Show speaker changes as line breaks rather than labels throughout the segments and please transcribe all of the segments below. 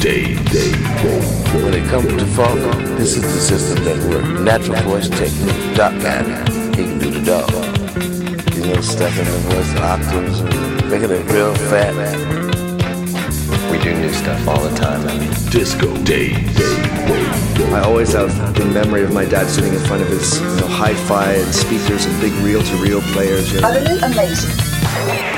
Dave, Day.
When it comes to funk, this is the system that works. Natural voice technique. Doc got. He can do the dog. You know, stepping the voice octaves, and making it real fat. Man.
We do new stuff all the time. I mean,
Disco Day. Dave,
I always have the memory of my dad sitting in front of his you know, hi-fi and speakers and big reel-to-reel players. You know.
Utterly amazing.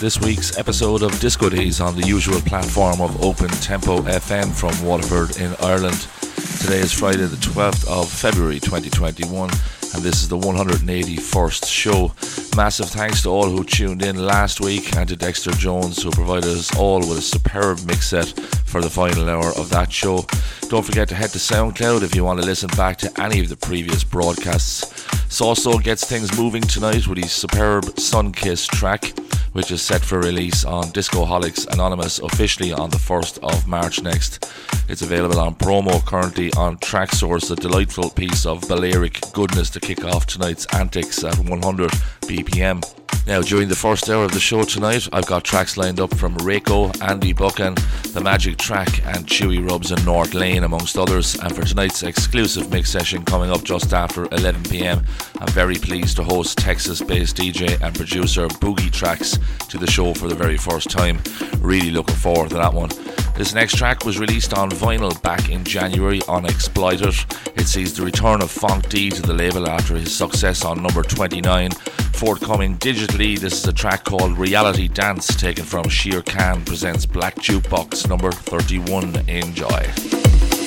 This week's episode of Disco Days on the usual platform of Open Tempo FM from Waterford in Ireland. Today is Friday, the 12th of February 2021, and this is the 181st show. Massive thanks to all who tuned in last week and to Dexter Jones, who provided us all with a superb mix set for the final hour of that show. Don't forget to head to SoundCloud if you want to listen back to any of the previous broadcasts. Sawso gets things moving tonight with his superb Sun Kiss track, which is set for release on Discoholics Anonymous officially on the 1st of March next. It's available on promo currently on Traxsource, a delightful piece of Balearic goodness to kick off tonight's antics at 100 BPM. Now, during the first hour of the show tonight, I've got tracks lined up from Rayko, Andy Buchan, The Magic Track, and Chewy Rubs in North Lane, amongst others. And for tonight's exclusive mix session coming up just after 11 pm, I'm very pleased to host Texas based DJ and producer Boogie Tracks to the show for the very first time. Really looking forward to that one. This next track was released on vinyl back in January on Exploited. It sees the return of Funk D to the label after his success on number 29. Forthcoming digitally, this is a track called Reality Dance taken from Shir Khan presents Black Jukebox number 31. Enjoy.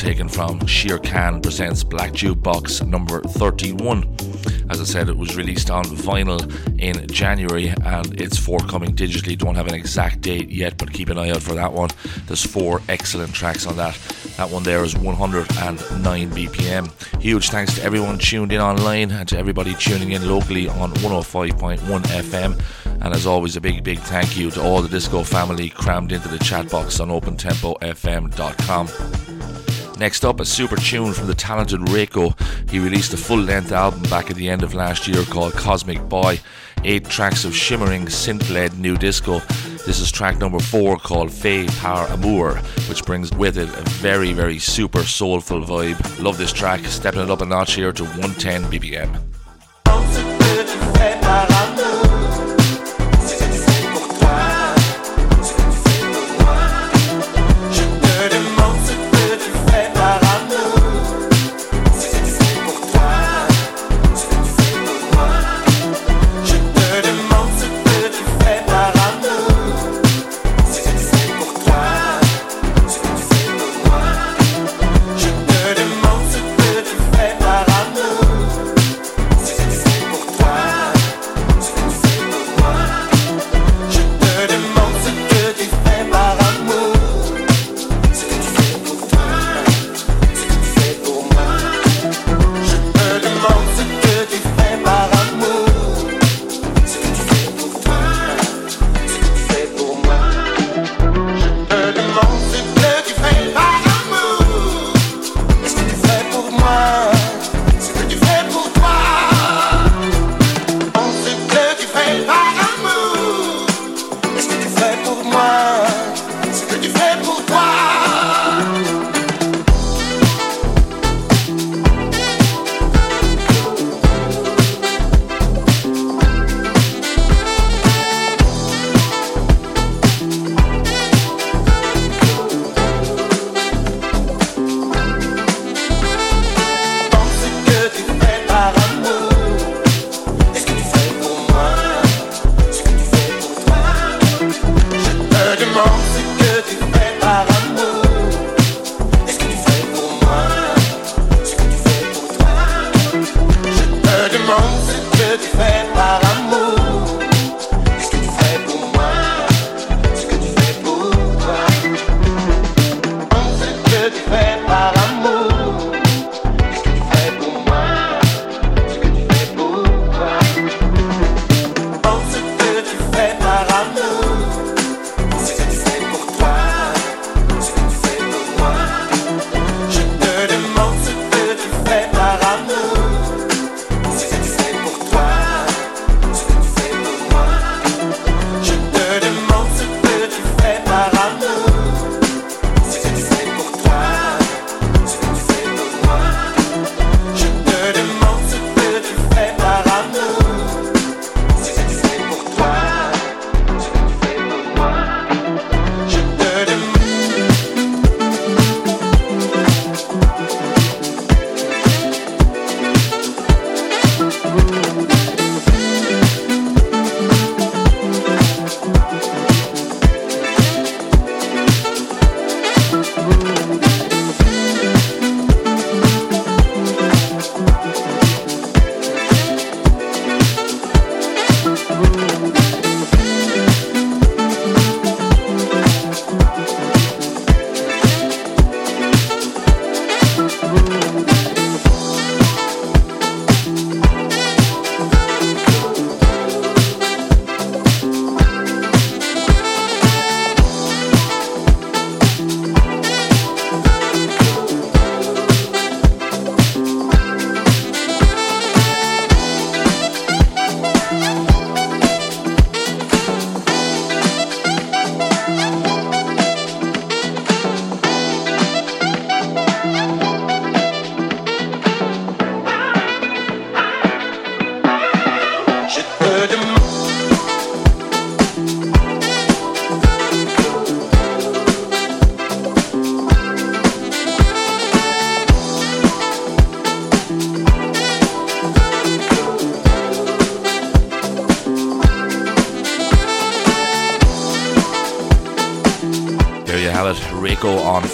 Taken from Shir Khan presents Black Jukebox number 31. As I said, it was released on vinyl in January and it's forthcoming digitally. Don't have an exact date yet, but keep an eye out for that one. There's four excellent tracks on that. That one there is 109 BPM. Huge thanks to everyone tuned in online and to everybody tuning in locally on 105.1 FM. And as always, a big, big thank you to all the disco family crammed into the chat box on opentempofm.com. Next up, a super tune from the talented Rayko. He released a full length album back at the end of last year called Cosmic Boy. Eight tracks of shimmering synth led new disco. This is track number four called Fay Par Amour, which brings with it a very, very super soulful vibe. Love this track, stepping it up a notch here to 110 BPM.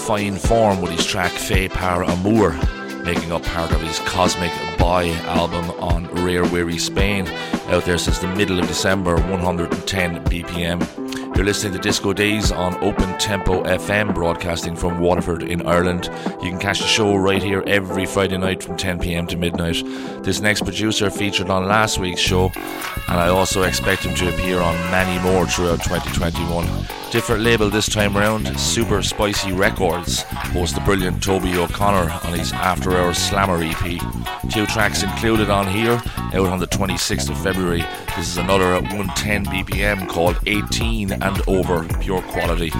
Fine form with his track Fay Par Amour, making up part of his Cosmic Boy album on Rare Wiri Spain, out there since the middle of December, 110 BPM. You're listening to Disco Days on Open Tempo FM, broadcasting from Waterford in Ireland. You can catch the show right here every Friday night from 10 pm to midnight. This next producer featured on last week's show, and I also expect him to appear on many more throughout 2021. Different label this time around, Super Spicy Records, hosts the brilliant Toby O'Connor on his After Hours Slammer EP. Two tracks included on here, out on the 26th of February. This is another at 110 BPM called 18 and Over Pure Quality.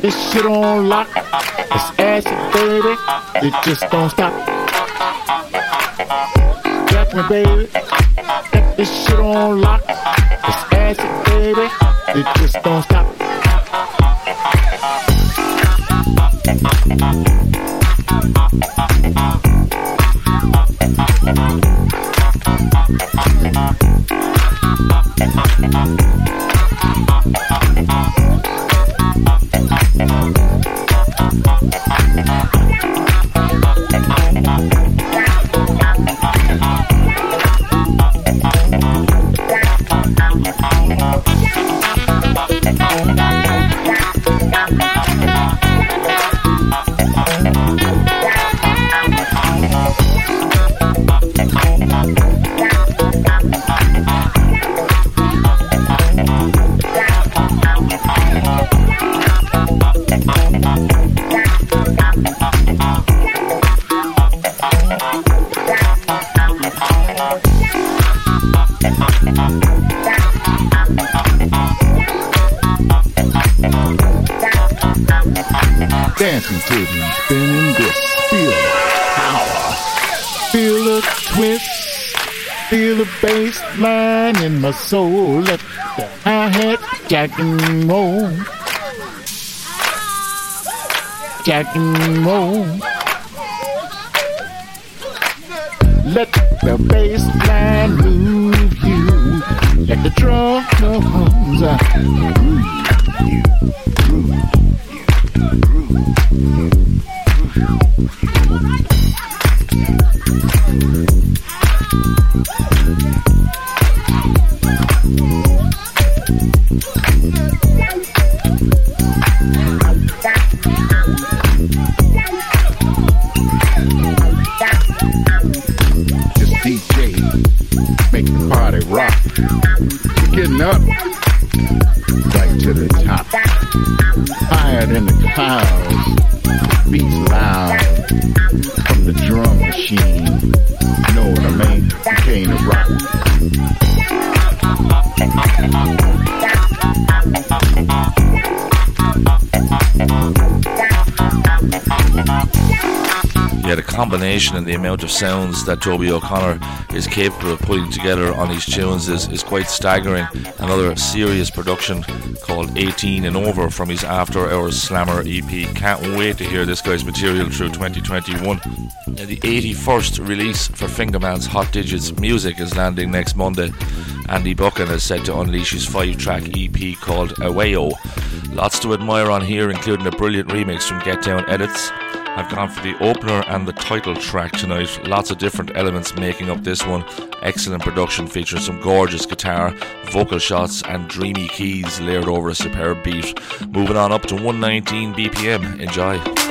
This shit on lock. It's acid, baby. It just don't stop. Got me, baby. This shit on lock. It's acid, baby. It just don't stop. and I soul. Let the hi-hat jack and roll. Jack and roll. Let the bass line move you. Let the drums uh, move you. From the drum machine. You know what I mean? Came to
rock. Yeah, combination and the amount of sounds that Toby O'Connor is capable of putting together on these tunes is, is quite staggering. Another serious production called 18 and Over from his After Hours Slammer EP. Can't wait to hear this guy's material through 2021. the 81st release for Fingerman's Hot Digits Music is landing next Monday. Andy Buchan is set to unleash his five track EP called Awayo. Lots to admire on here, including a brilliant remix from Get Down Edits I've gone for the opener and the title track tonight. Lots of different elements making up this one. Excellent production featuring some gorgeous guitar, vocal shots, and dreamy keys layered over a superb beat. Moving on up to 119 BPM. Enjoy.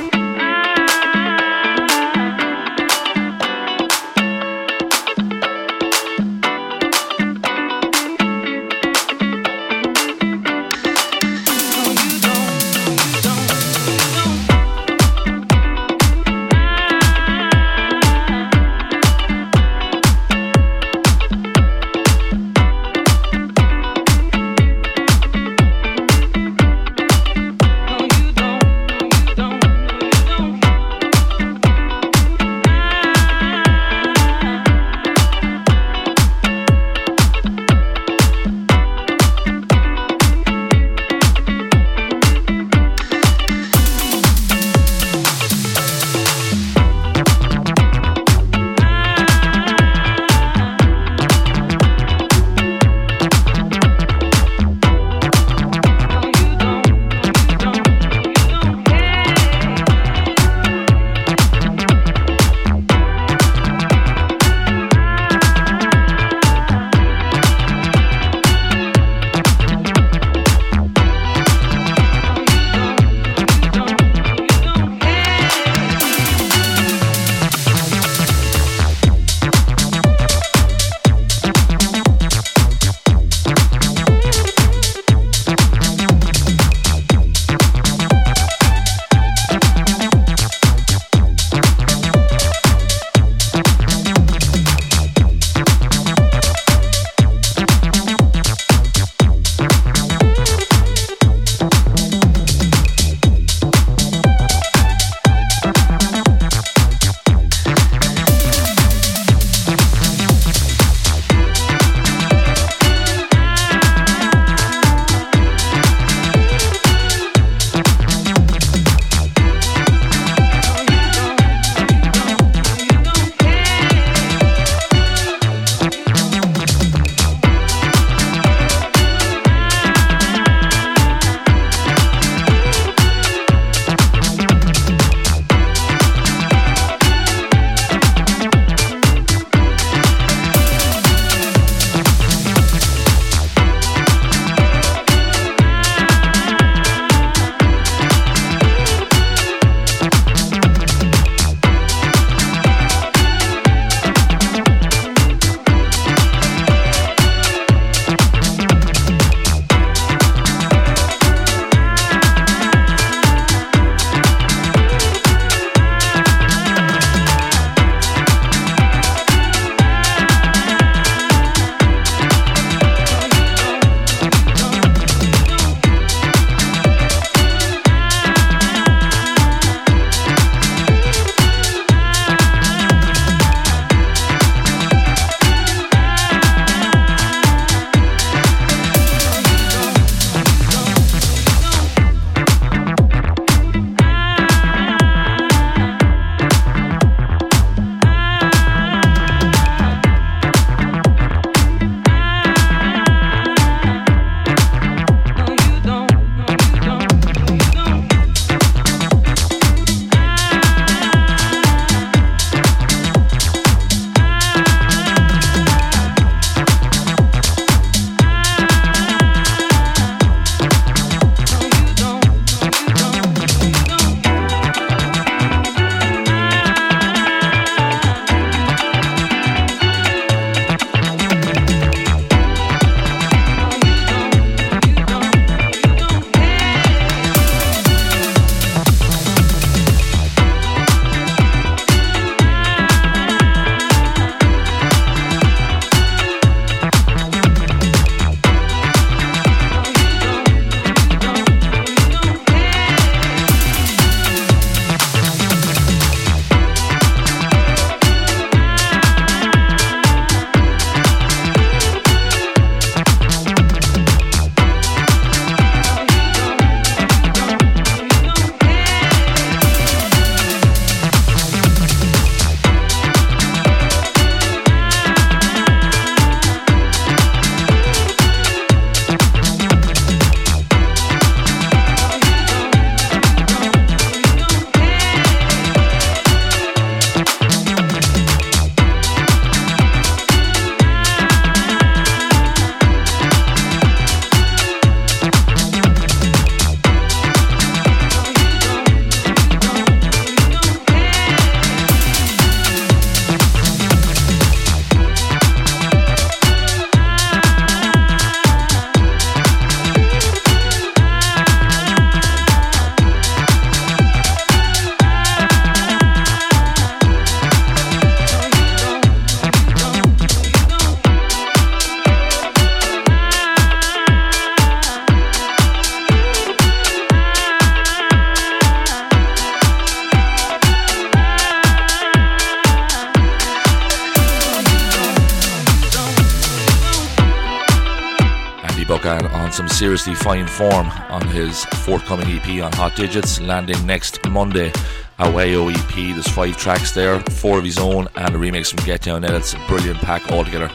Seriously fine form on his forthcoming EP on Hot Digits, landing next Monday. Awayo EP, there's five tracks there, four of his own, and a remix from Get Down Edits. A brilliant pack altogether.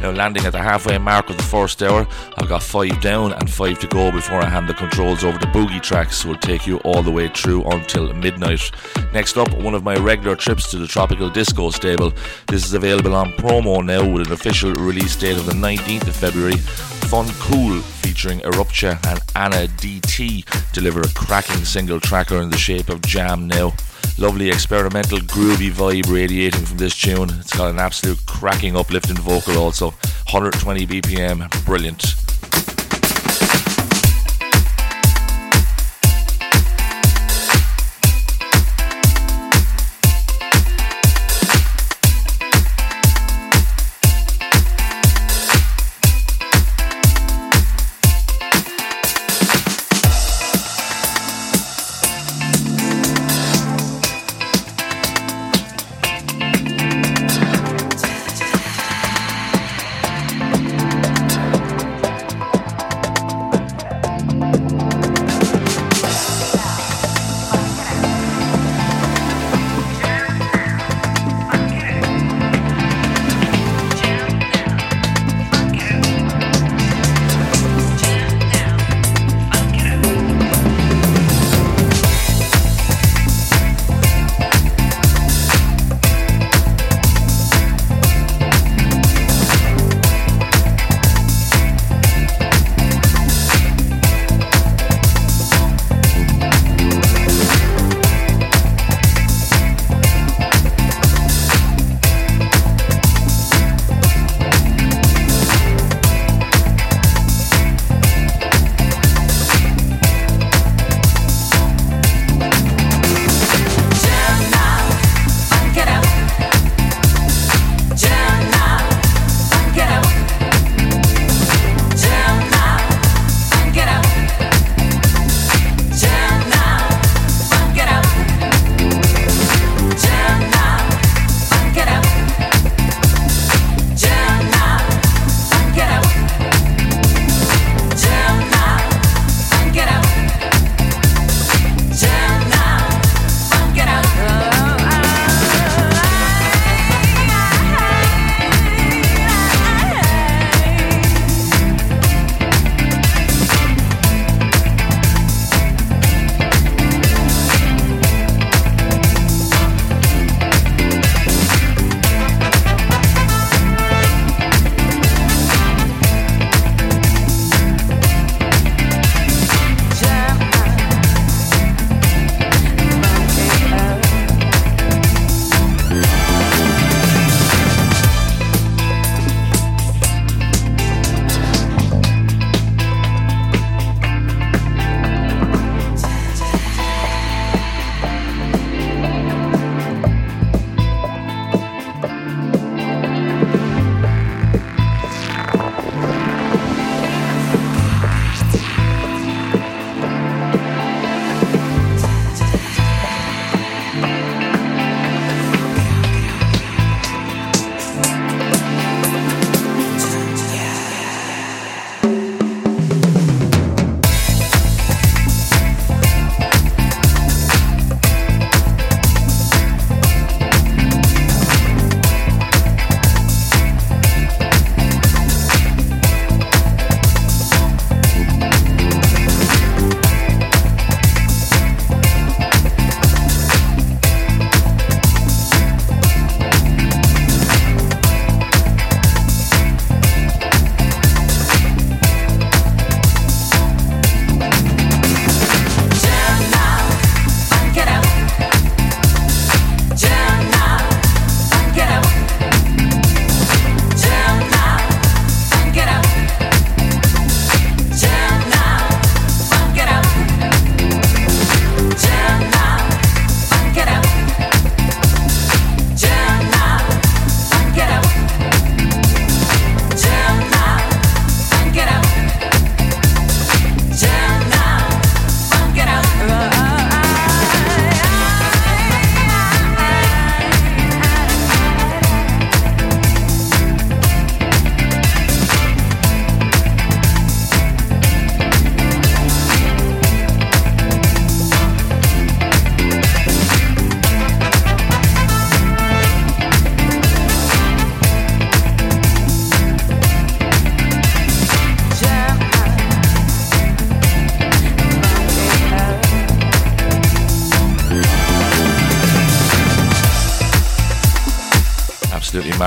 Now, landing at the halfway mark of the first hour, I've got five down and five to go before I hand the controls over to Boogie Tracks, who will take you all the way through until midnight. Next up, one of my regular trips to the Tropical Disco stable. This is available on promo now with an official release date of the 19th of February. Fun Cool featuring Eruptia and Anna DT deliver a cracking single tracker in the shape of Jam Now. Lovely experimental groovy vibe radiating from this tune. It's got an absolute cracking uplifting vocal also. 120 BPM, brilliant.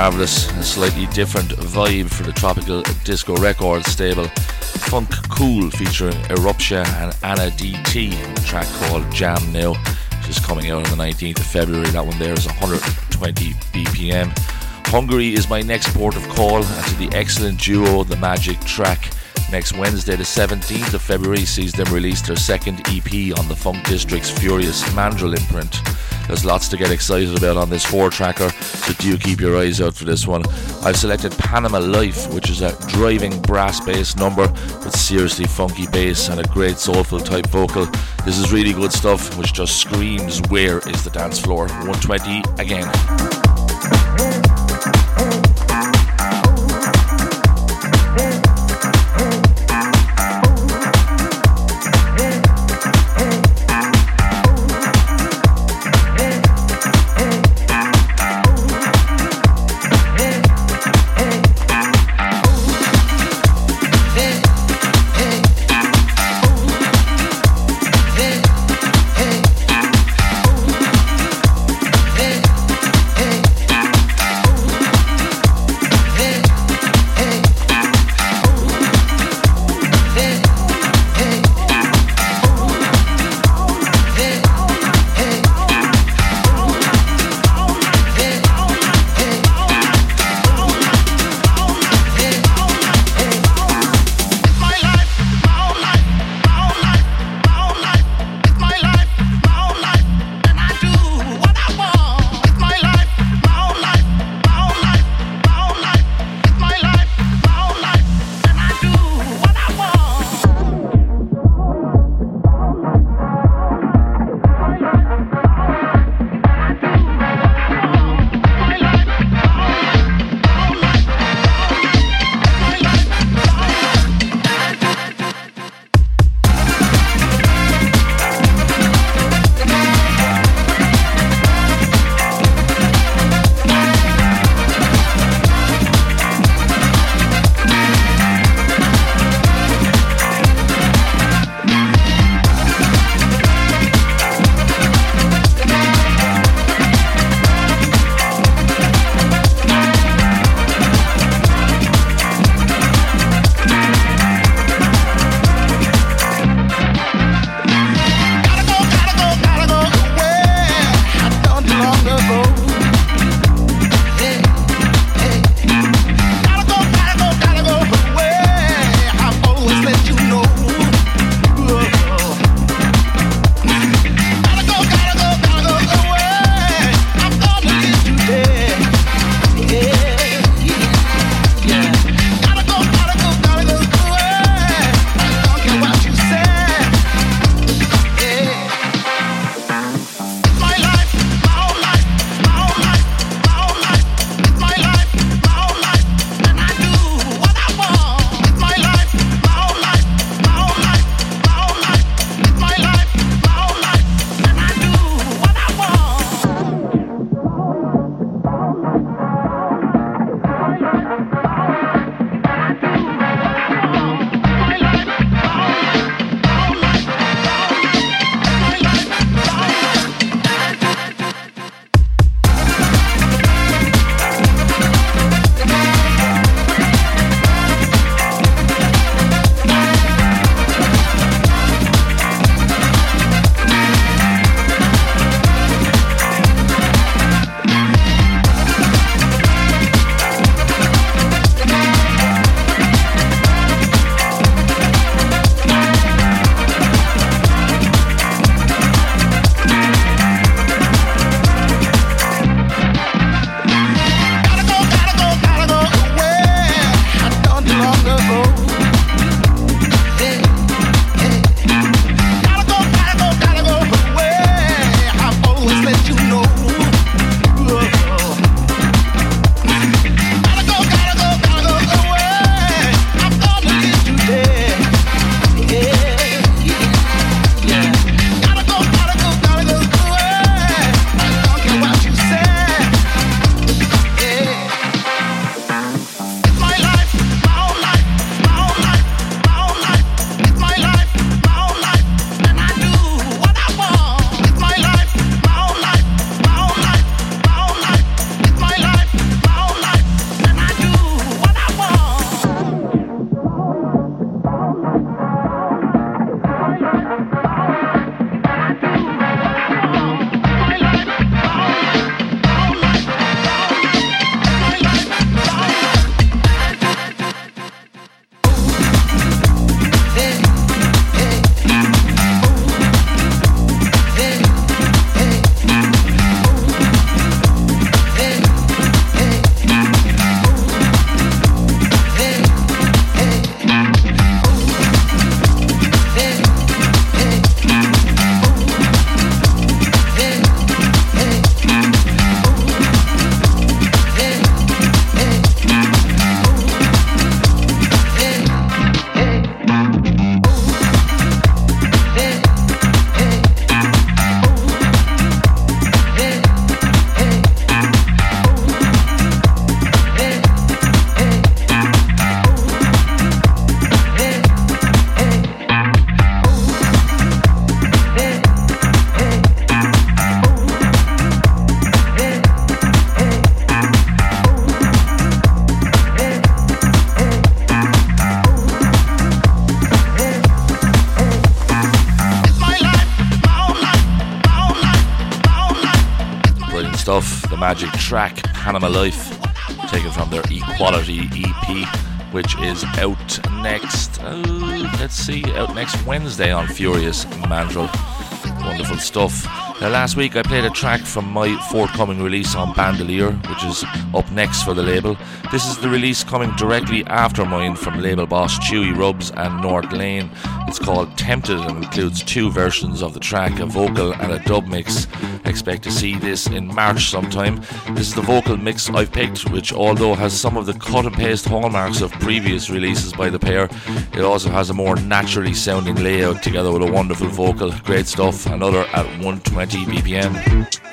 Marvellous. A slightly different vibe for the Tropical Disco Records stable. Funk Cool featuring Eruptia and Anna DT, a track called Jam Now, which is coming out on the 19th of February. That one there is 120 BPM. Hungary is my next port of call, and to the excellent duo The Magic Track. Next Wednesday, the 17th of February, sees them release their second EP on the Funk District's Furious Mandrill imprint. There's lots to get excited about on this four tracker, so do keep your eyes out for this one. I've selected Panama Life, which is a driving brass bass number with seriously funky bass and a great soulful type vocal. This is really good stuff, which just screams where is the dance floor? 120 again.
Track, Panama Life, taken from their Equality EP, which is out next, uh, let's see, out next Wednesday on Furious Mandrill. Wonderful stuff. Now, last week I played a track from my forthcoming release on Bandolier, which is up next for the label. This is the release coming directly after mine from label boss Chewy Rubs and North Lane. It's called Tempted and includes two versions of the track, a vocal and a dub mix. Expect to see this in March sometime. This is the vocal mix I've picked, which although has some of the cut and paste hallmarks of previous releases by the pair, it also has a more naturally sounding layout together with a wonderful vocal. Great stuff. Another at 120 120 BPM.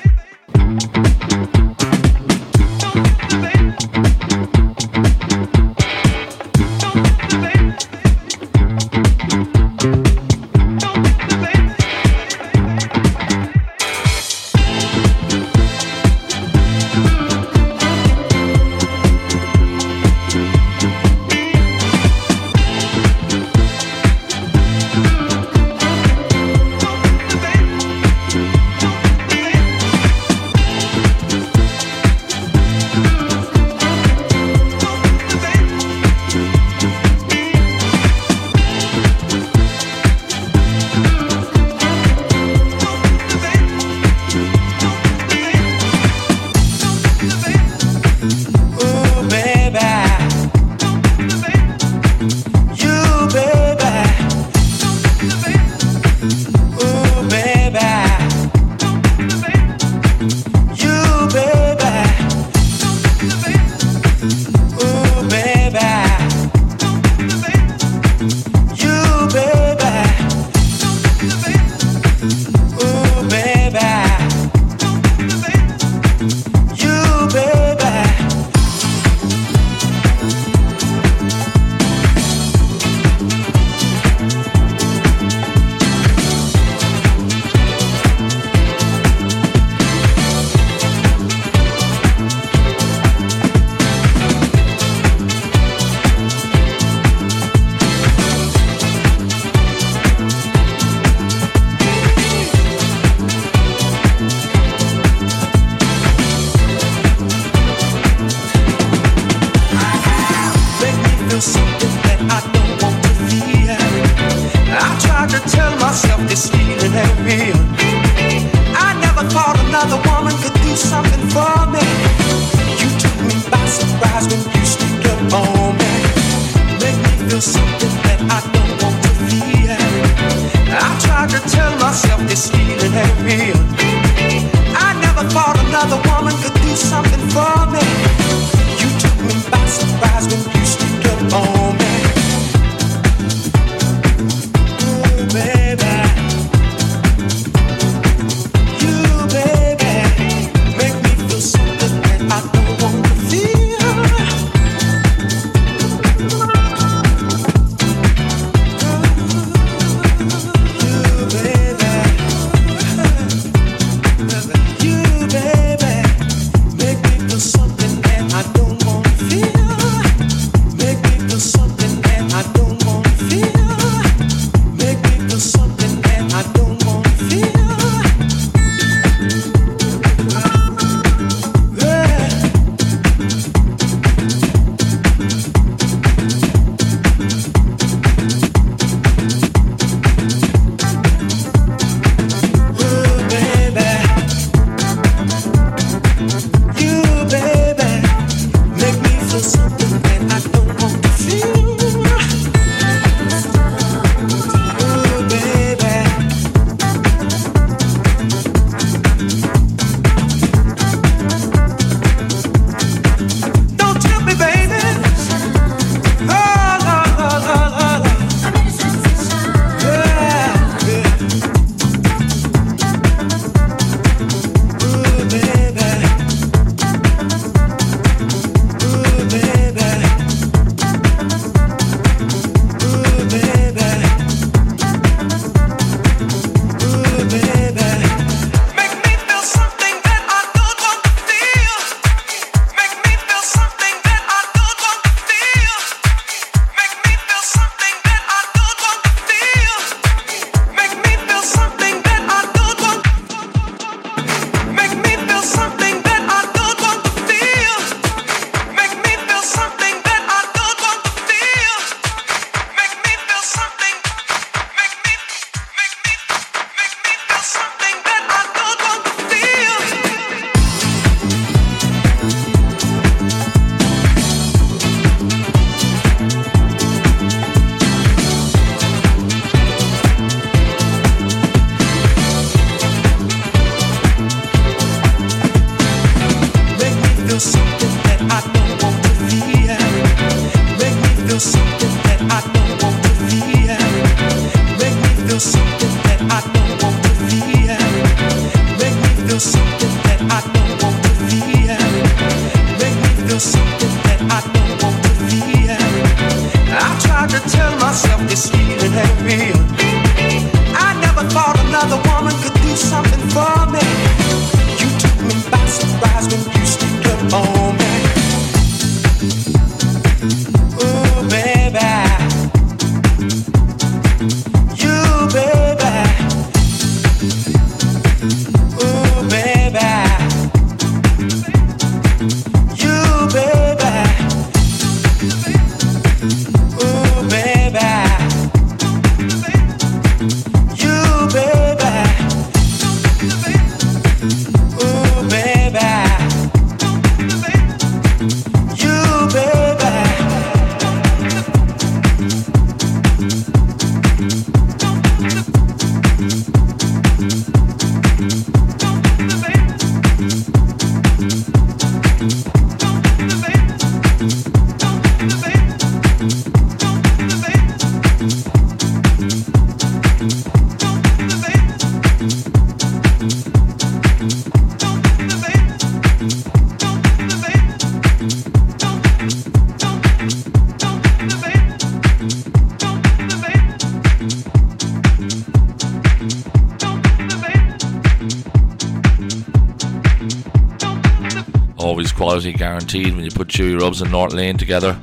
Guaranteed when you put Chewy Rubs and North Lane together.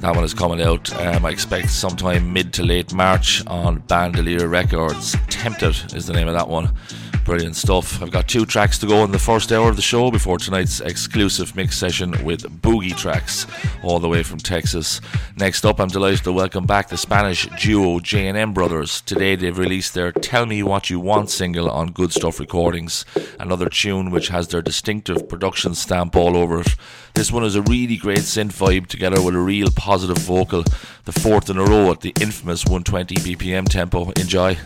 That one is coming out, um, I expect sometime mid to late March on Bandolier Records. Tempted is the name of that one. Brilliant stuff. I've got two tracks to go in the first hour of the show before tonight's exclusive mix session with Boogie Tracks, all the way from Texas. Next up, I'm delighted to welcome back the Spanish duo J&M Brothers. Today they've released their Tell Me What You Want single on Good Stuff Recordings, another tune which has their distinctive production stamp all over it. This one is a really great synth vibe together with a real positive vocal. The fourth in a row at the infamous 120 BPM tempo. Enjoy.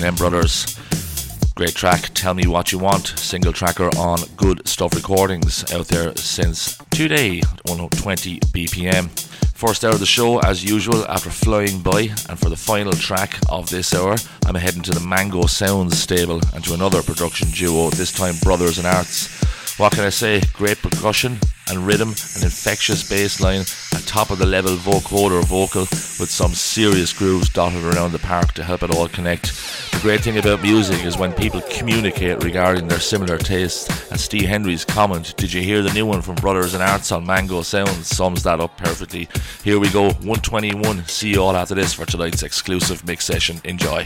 J&M Brothers. Great track, Tell Me What You Want, single tracker on Good Stuff Recordings, out there since today, 120 BPM. First hour of the show, as usual, after flying by, and for the final track of this hour, I'm heading to the Mango Sounds stable and to another production duo, this time Brothers in Arts. What can I say? Great percussion and rhythm, an infectious bass line, a top of the level vocoder vocal with some serious grooves dotted around the park to help it all connect. Great thing about music is when people communicate regarding their similar tastes. And Steve Henry's comment, Did you hear the new one from Brothers in Arts on Mango Sounds? sums that up perfectly. Here we go, 121. See you all after this for tonight's exclusive mix session. Enjoy.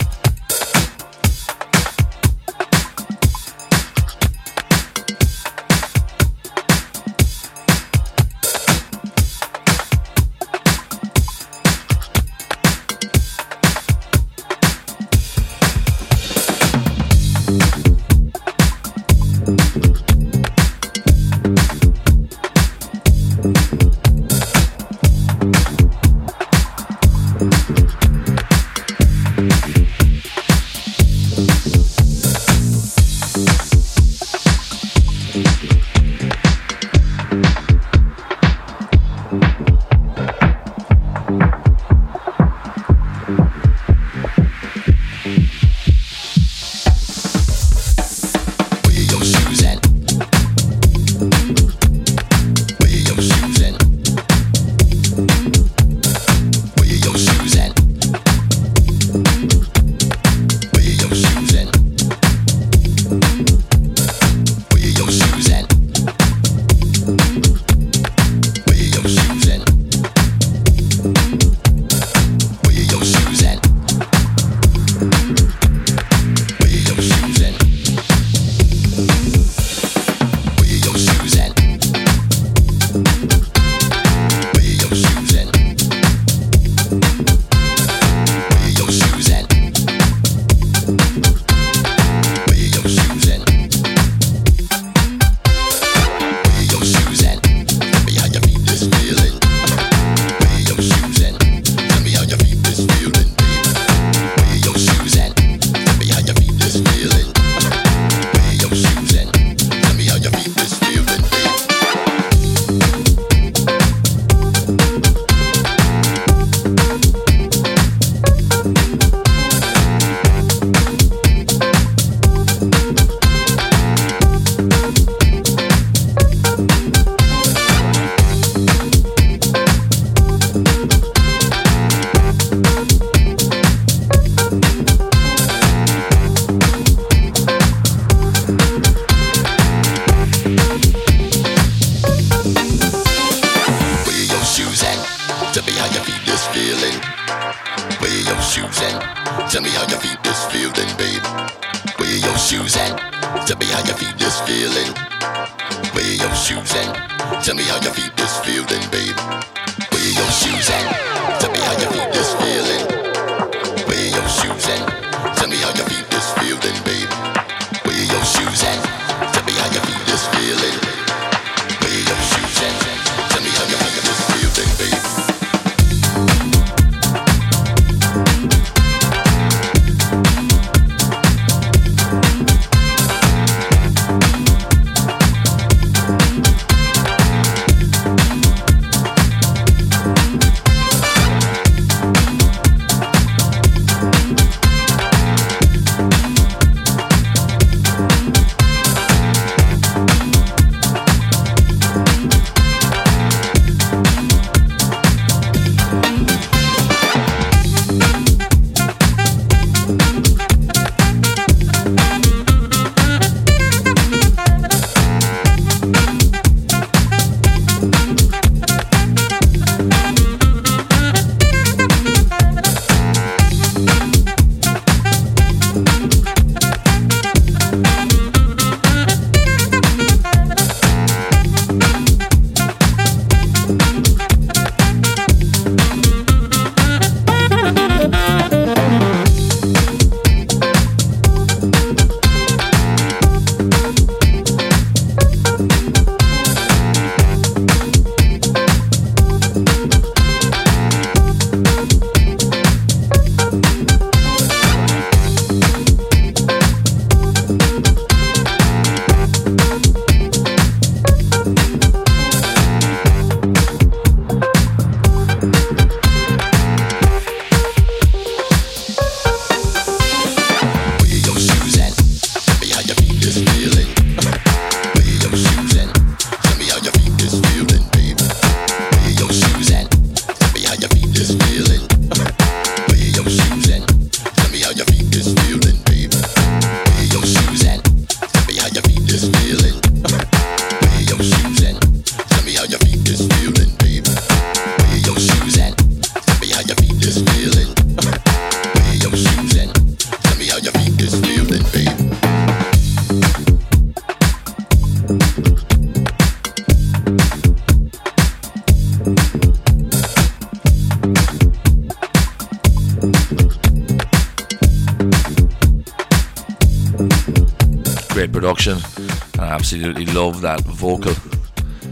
Vocal.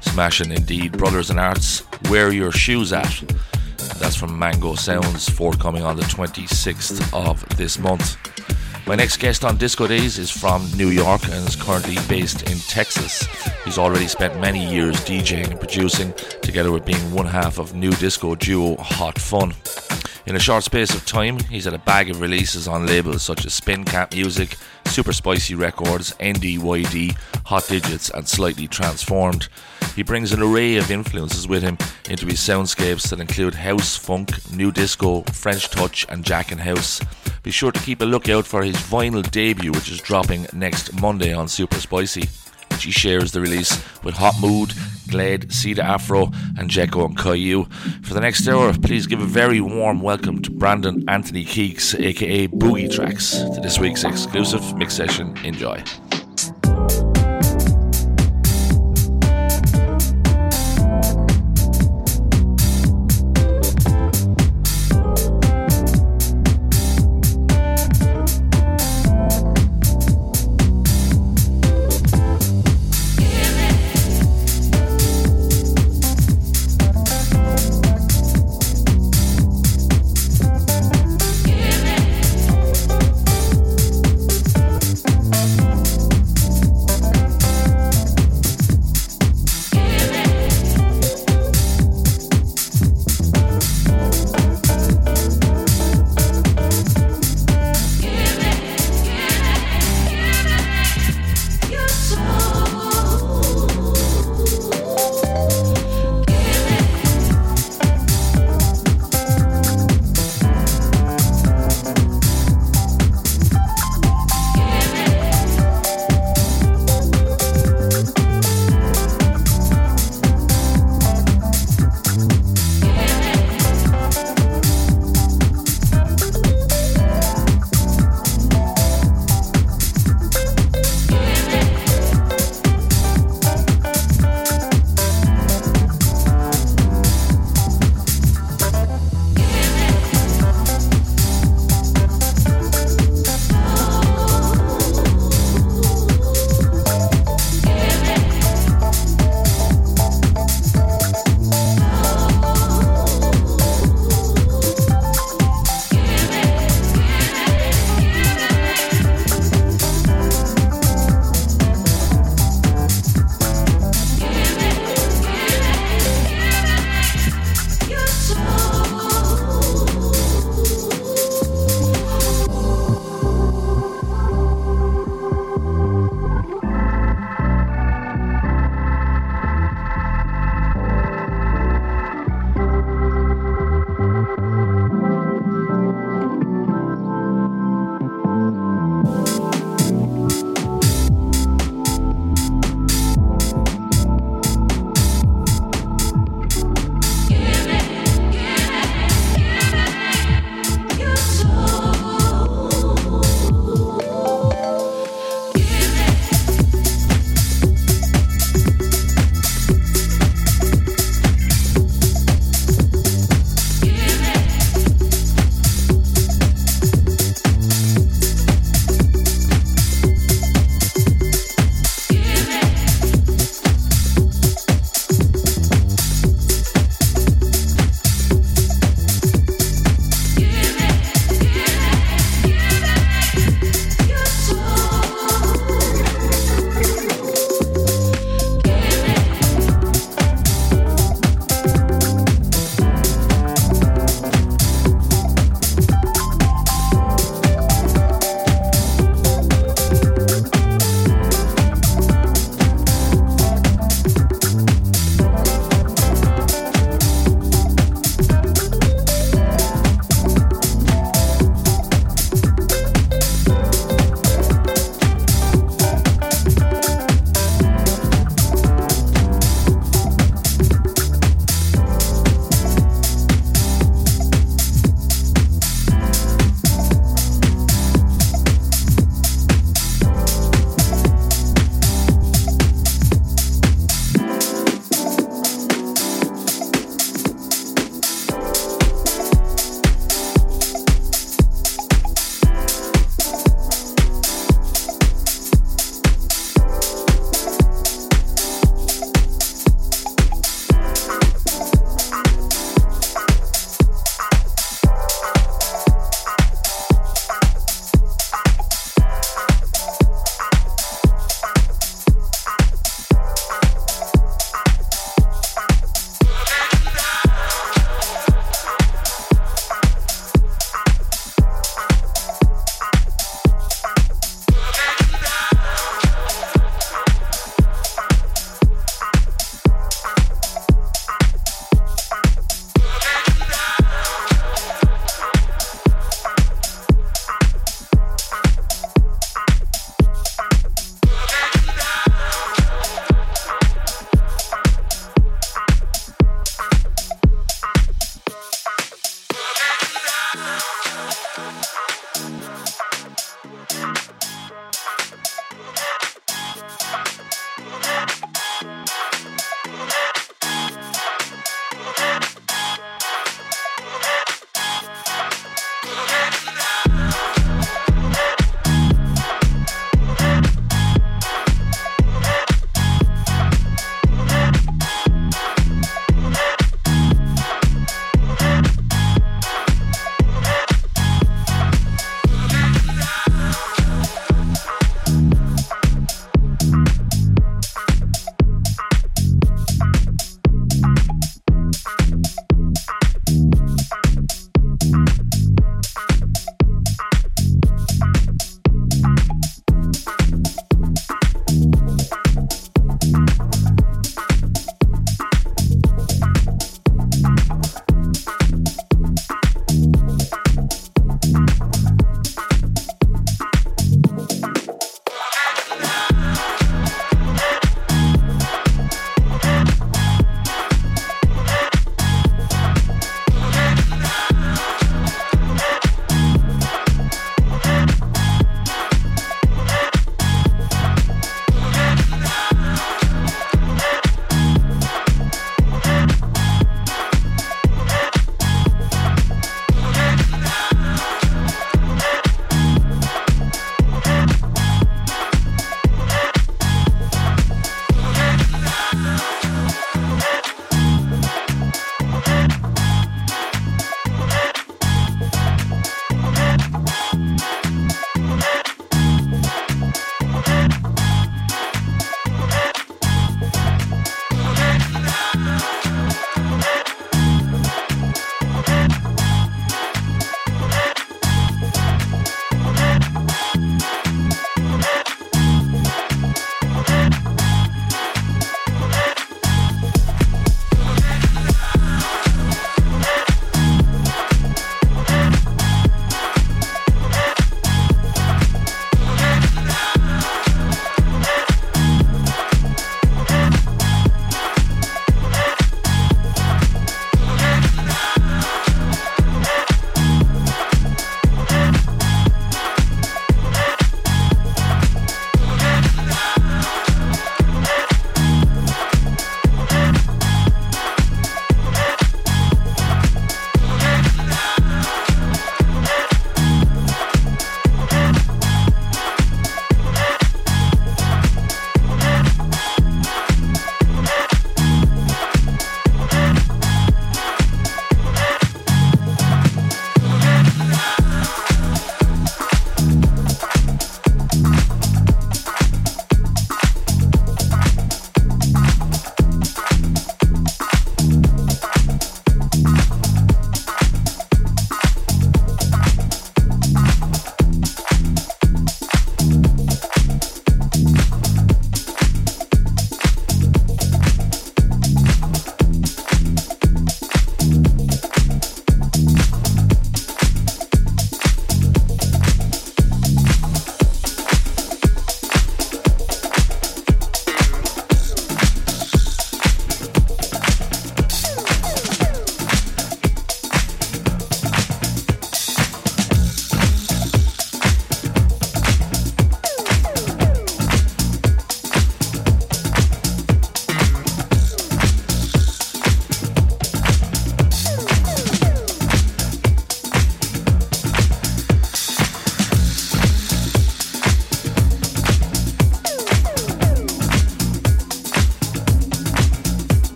Smashing indeed. Brothers in Arts, Where Your Shoes At. That's from Mango Sounds, forthcoming on the 26th of this month. My next guest on Disco Days is from New York and is currently based in Texas. He's already spent many years DJing and producing, together with being one half of new disco duo Hot Fun. In a short space of time, he's had a bag of releases on labels such as Spin Cap Music, Super Spicy Records, NDYD, Hot Digits, and Slightly Transformed. He brings an array of influences with him into his soundscapes that include house, funk, new disco, French touch, and jack and house. Be sure to keep a lookout for his vinyl debut, which is dropping next Monday on Super Spicy. She shares the release with Hot Mood, Glade, Cedar Afro, and Jekko and Caillou. For the next hour, please give a very warm welcome to Brandon Anthony Keeks, aka Boogie Tracks, to this week's exclusive mix session. Enjoy.